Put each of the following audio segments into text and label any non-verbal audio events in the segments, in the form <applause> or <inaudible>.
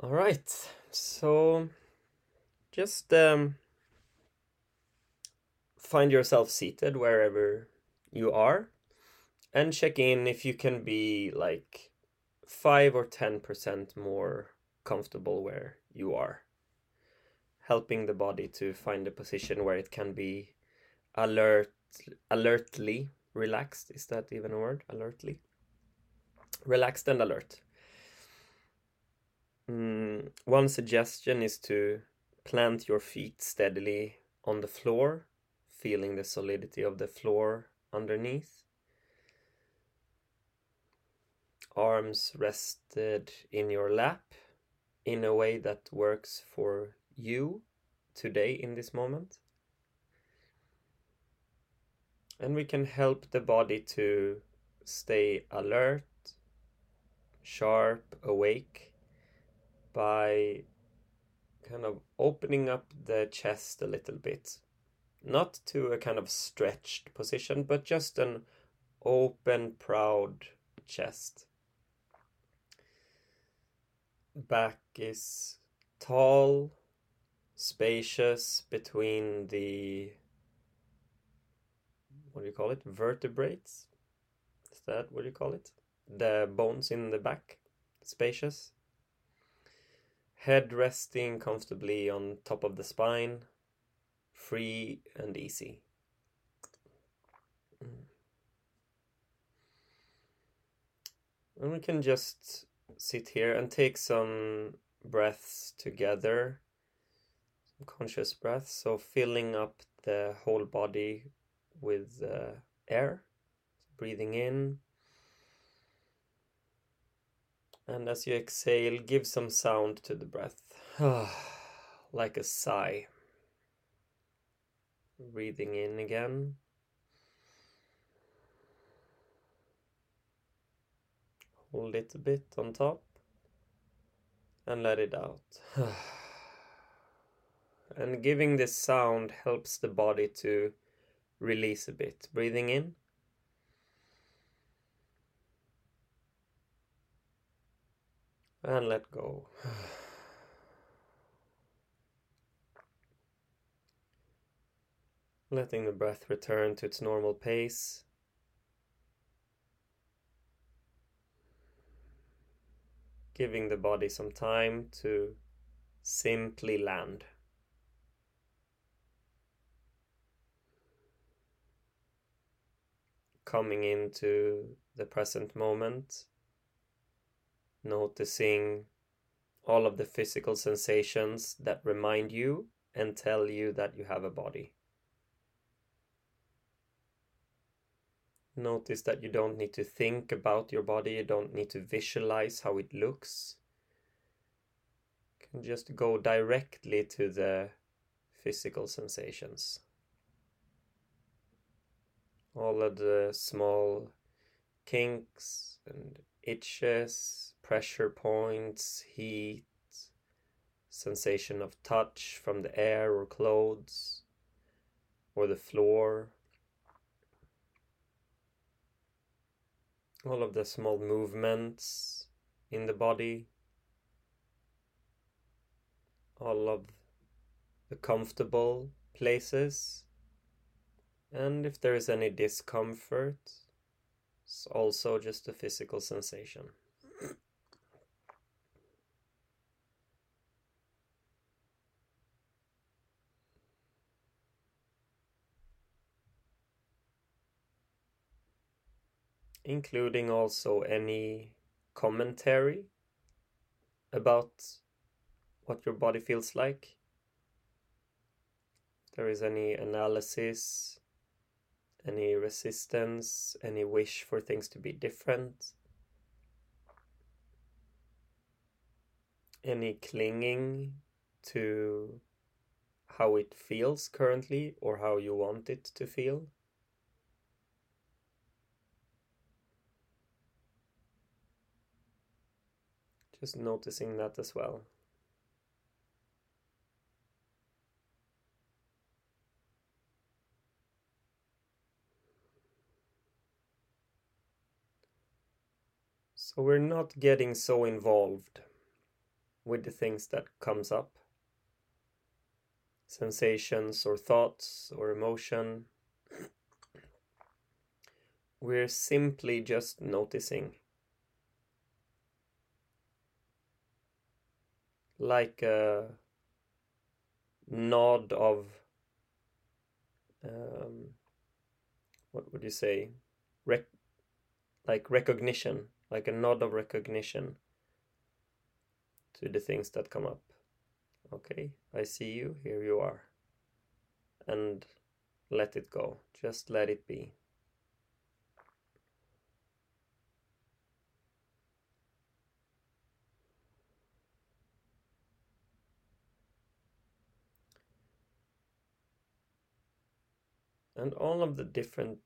All right. So just um, find yourself seated wherever you are and check in if you can be like 5 or 10% more comfortable where you are. Helping the body to find a position where it can be alert alertly relaxed. Is that even a word? Alertly? Relaxed and alert. Mm, one suggestion is to plant your feet steadily on the floor, feeling the solidity of the floor underneath. Arms rested in your lap in a way that works for you today in this moment. And we can help the body to stay alert, sharp, awake by kind of opening up the chest a little bit. Not to a kind of stretched position, but just an open, proud chest. Back is tall, spacious between the what do you call it? Vertebrates? Is that what you call it? The bones in the back? Spacious? Head resting comfortably on top of the spine, free and easy. And we can just sit here and take some breaths together, some conscious breaths. So, filling up the whole body with uh, air, breathing in. And as you exhale, give some sound to the breath, <sighs> like a sigh. Breathing in again. Hold it a bit on top and let it out. <sighs> and giving this sound helps the body to release a bit. Breathing in. And let go. <sighs> Letting the breath return to its normal pace. Giving the body some time to simply land. coming into the present moment, noticing all of the physical sensations that remind you and tell you that you have a body. Notice that you don't need to think about your body, you don't need to visualize how it looks. You can just go directly to the physical sensations all of the small kinks and itches, pressure points, heat, sensation of touch from the air or clothes or the floor. All of the small movements in the body, all of the comfortable places and if there is any discomfort, it's also just a physical sensation. Including also any commentary about what your body feels like. There is any analysis any resistance, any wish for things to be different, any clinging to how it feels currently or how you want it to feel. Just noticing that as well. So we're not getting so involved with the things that comes up. Sensations or thoughts or emotion. <coughs> We're simply just noticing like a nod of um, what would you say? Like recognition like a nod of recognition to the things that come up. Okay i see you. Here you are. And let it go. Just let it be and all of the different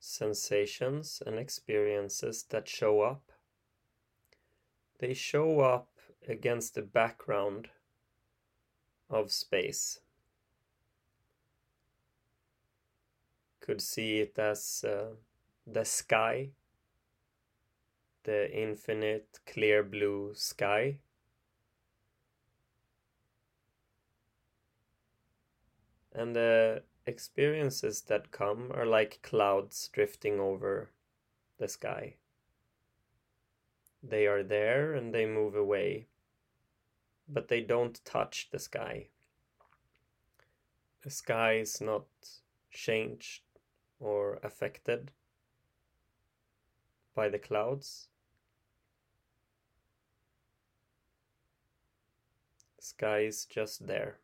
sensations and experiences that show up, they show up against the background of space. Could see it as uh, the sky, the infinite clear blue sky. And the experiences that come are like clouds drifting over the sky. They are there and they move away, but they don't touch the sky. The sky is not changed or affected by the clouds. The sky is just there.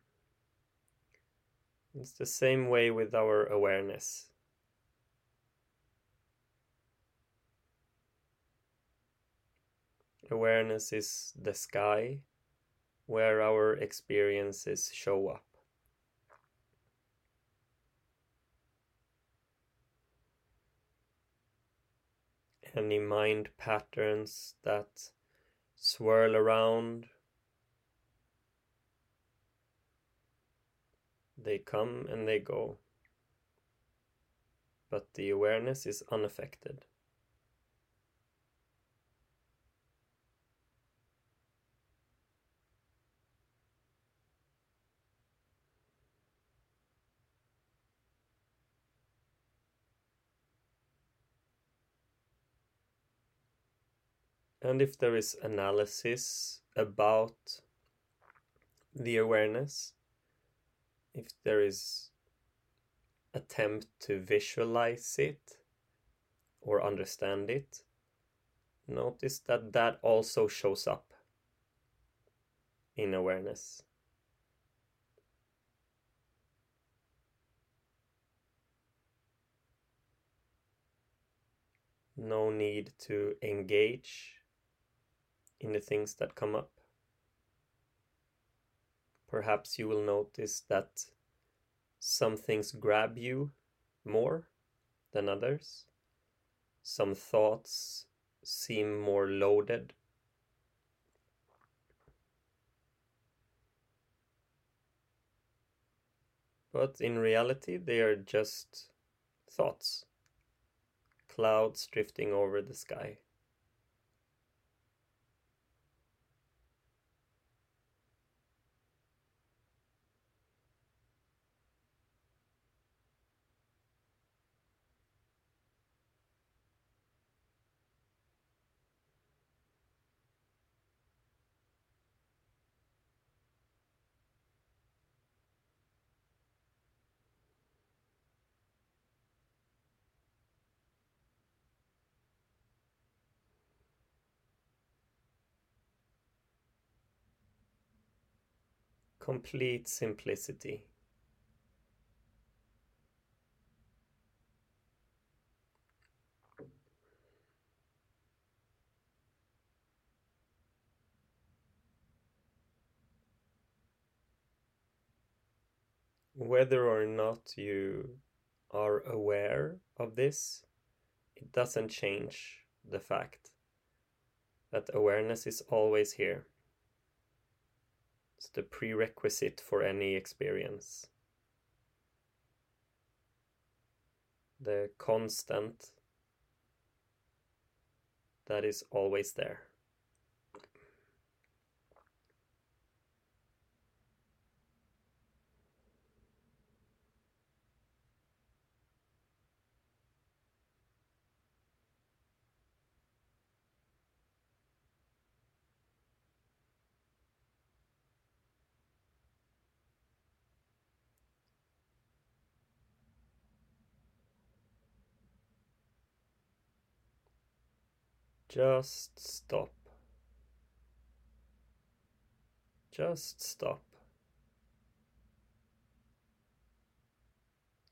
It's the same way with our awareness. Awareness is the sky where our experiences show up. Any mind patterns that swirl around They come and they go, but the awareness is unaffected. And if there is analysis about the awareness, if there is attempt to visualize it or understand it, notice that that also shows up in awareness. No need to engage in the things that come up perhaps you will notice that some things grab you more than others. Some thoughts seem more loaded. But in reality, they are just thoughts, clouds drifting over the sky. Complete simplicity. Whether or not you are aware of this, it doesn't change the fact that awareness is always here. It's the prerequisite for any experience. The constant that is always there. Just stop. Just stop.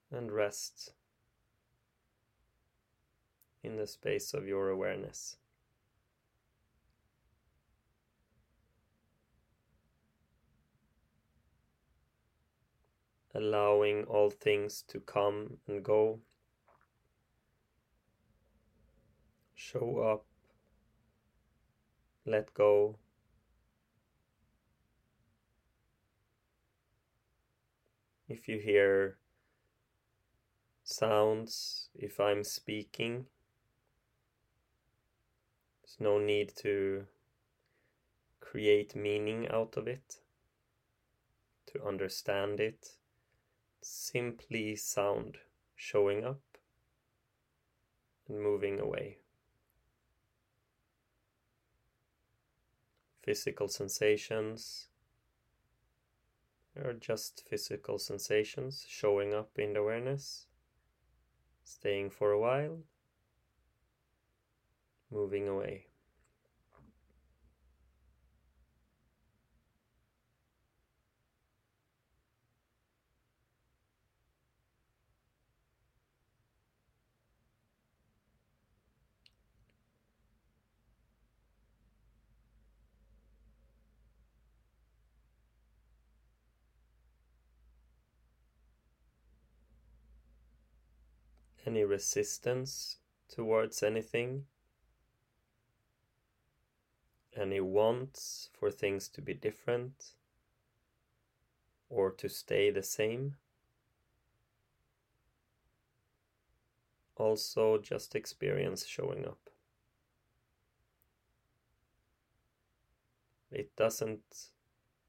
And rest in the space of your awareness. Allowing all things to come and go. Show up. Let go. If you hear sounds, if I'm speaking, there's no need to create meaning out of it, to understand it. Simply sound showing up and moving away. Physical sensations are just physical sensations showing up in the awareness, staying for a while, moving away. Any resistance towards anything any wants for things to be different or to stay the same. Also, just experience showing up. It doesn't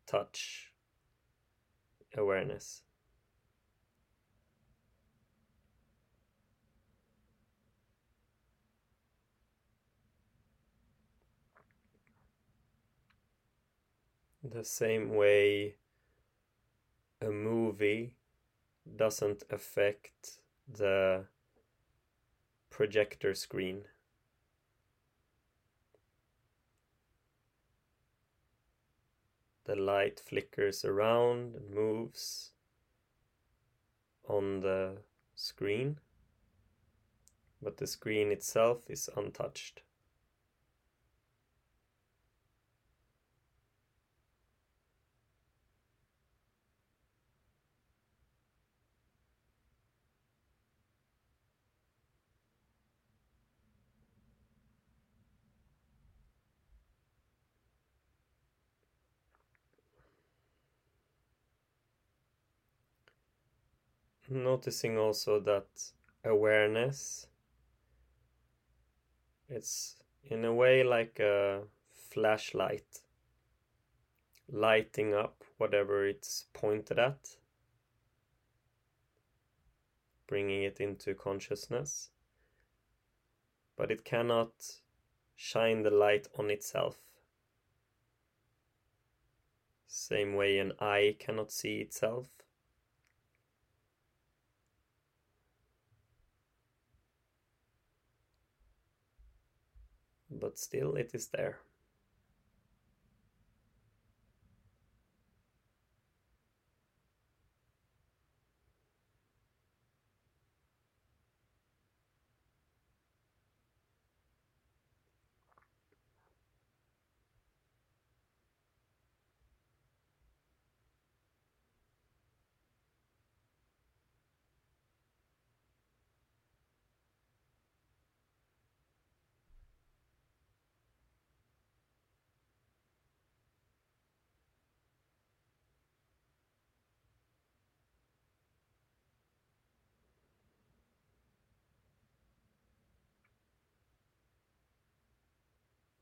touch awareness. The same way a movie doesn't affect the projector screen. The light flickers around and moves on the screen, but the screen itself is untouched. Noticing also that awareness it's in a way like a flashlight lighting up whatever it's pointed at bringing it into consciousness. But it cannot shine the light on itself. Same way an eye cannot see itself but still it is there.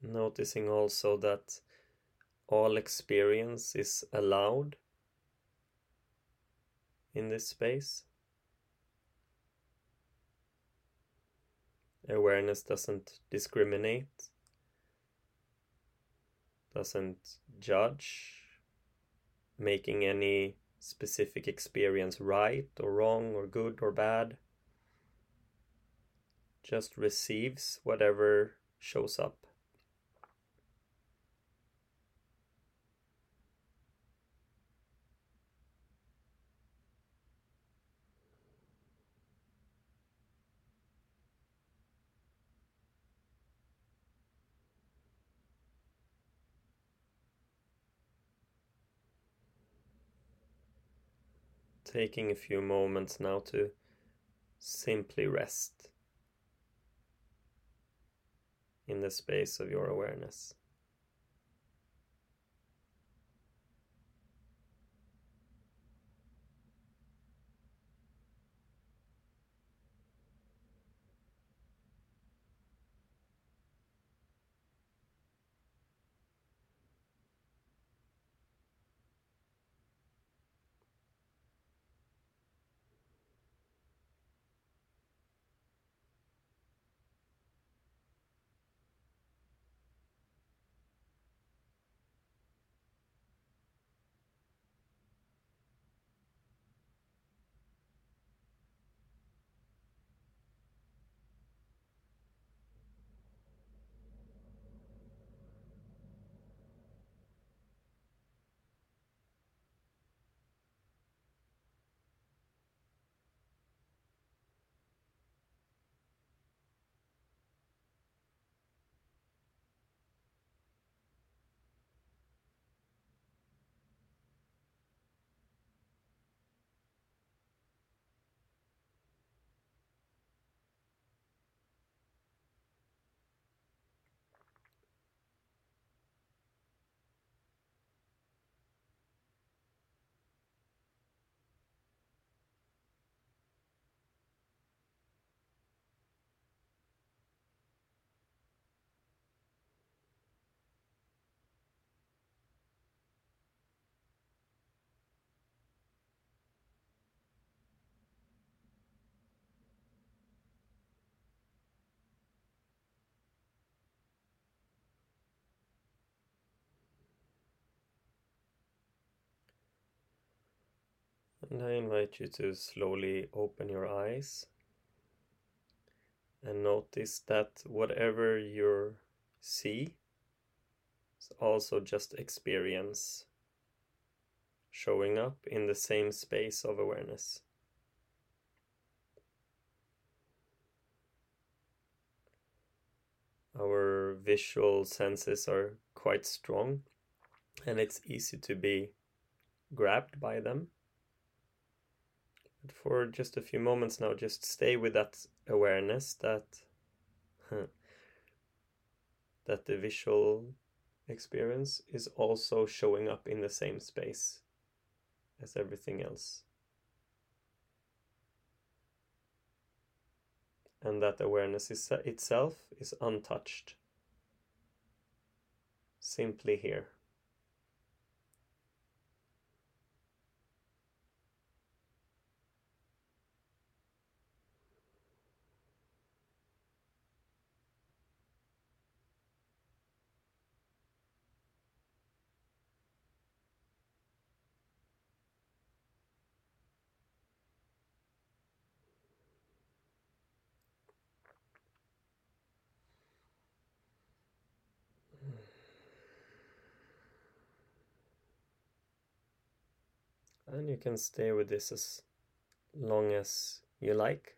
Noticing also that all experience is allowed in this space. Awareness doesn't discriminate, doesn't judge, making any specific experience right or wrong or good or bad. Just receives whatever shows up. Taking a few moments now to simply rest in the space of your awareness. And I invite you to slowly open your eyes and notice that whatever you see is also just experience showing up in the same space of awareness. Our visual senses are quite strong and it's easy to be grabbed by them. For just a few moments now, just stay with that awareness that that the visual experience is also showing up in the same space as everything else. And that awareness is, itself is untouched, simply here. And you can stay with this as long as you like.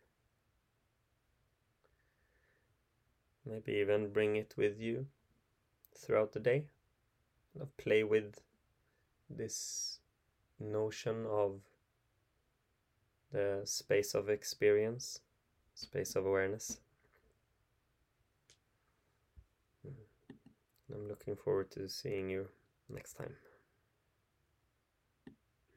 Maybe even bring it with you throughout the day. Play with this notion of the space of experience, space of awareness. Hmm. I'm looking forward to seeing you next time.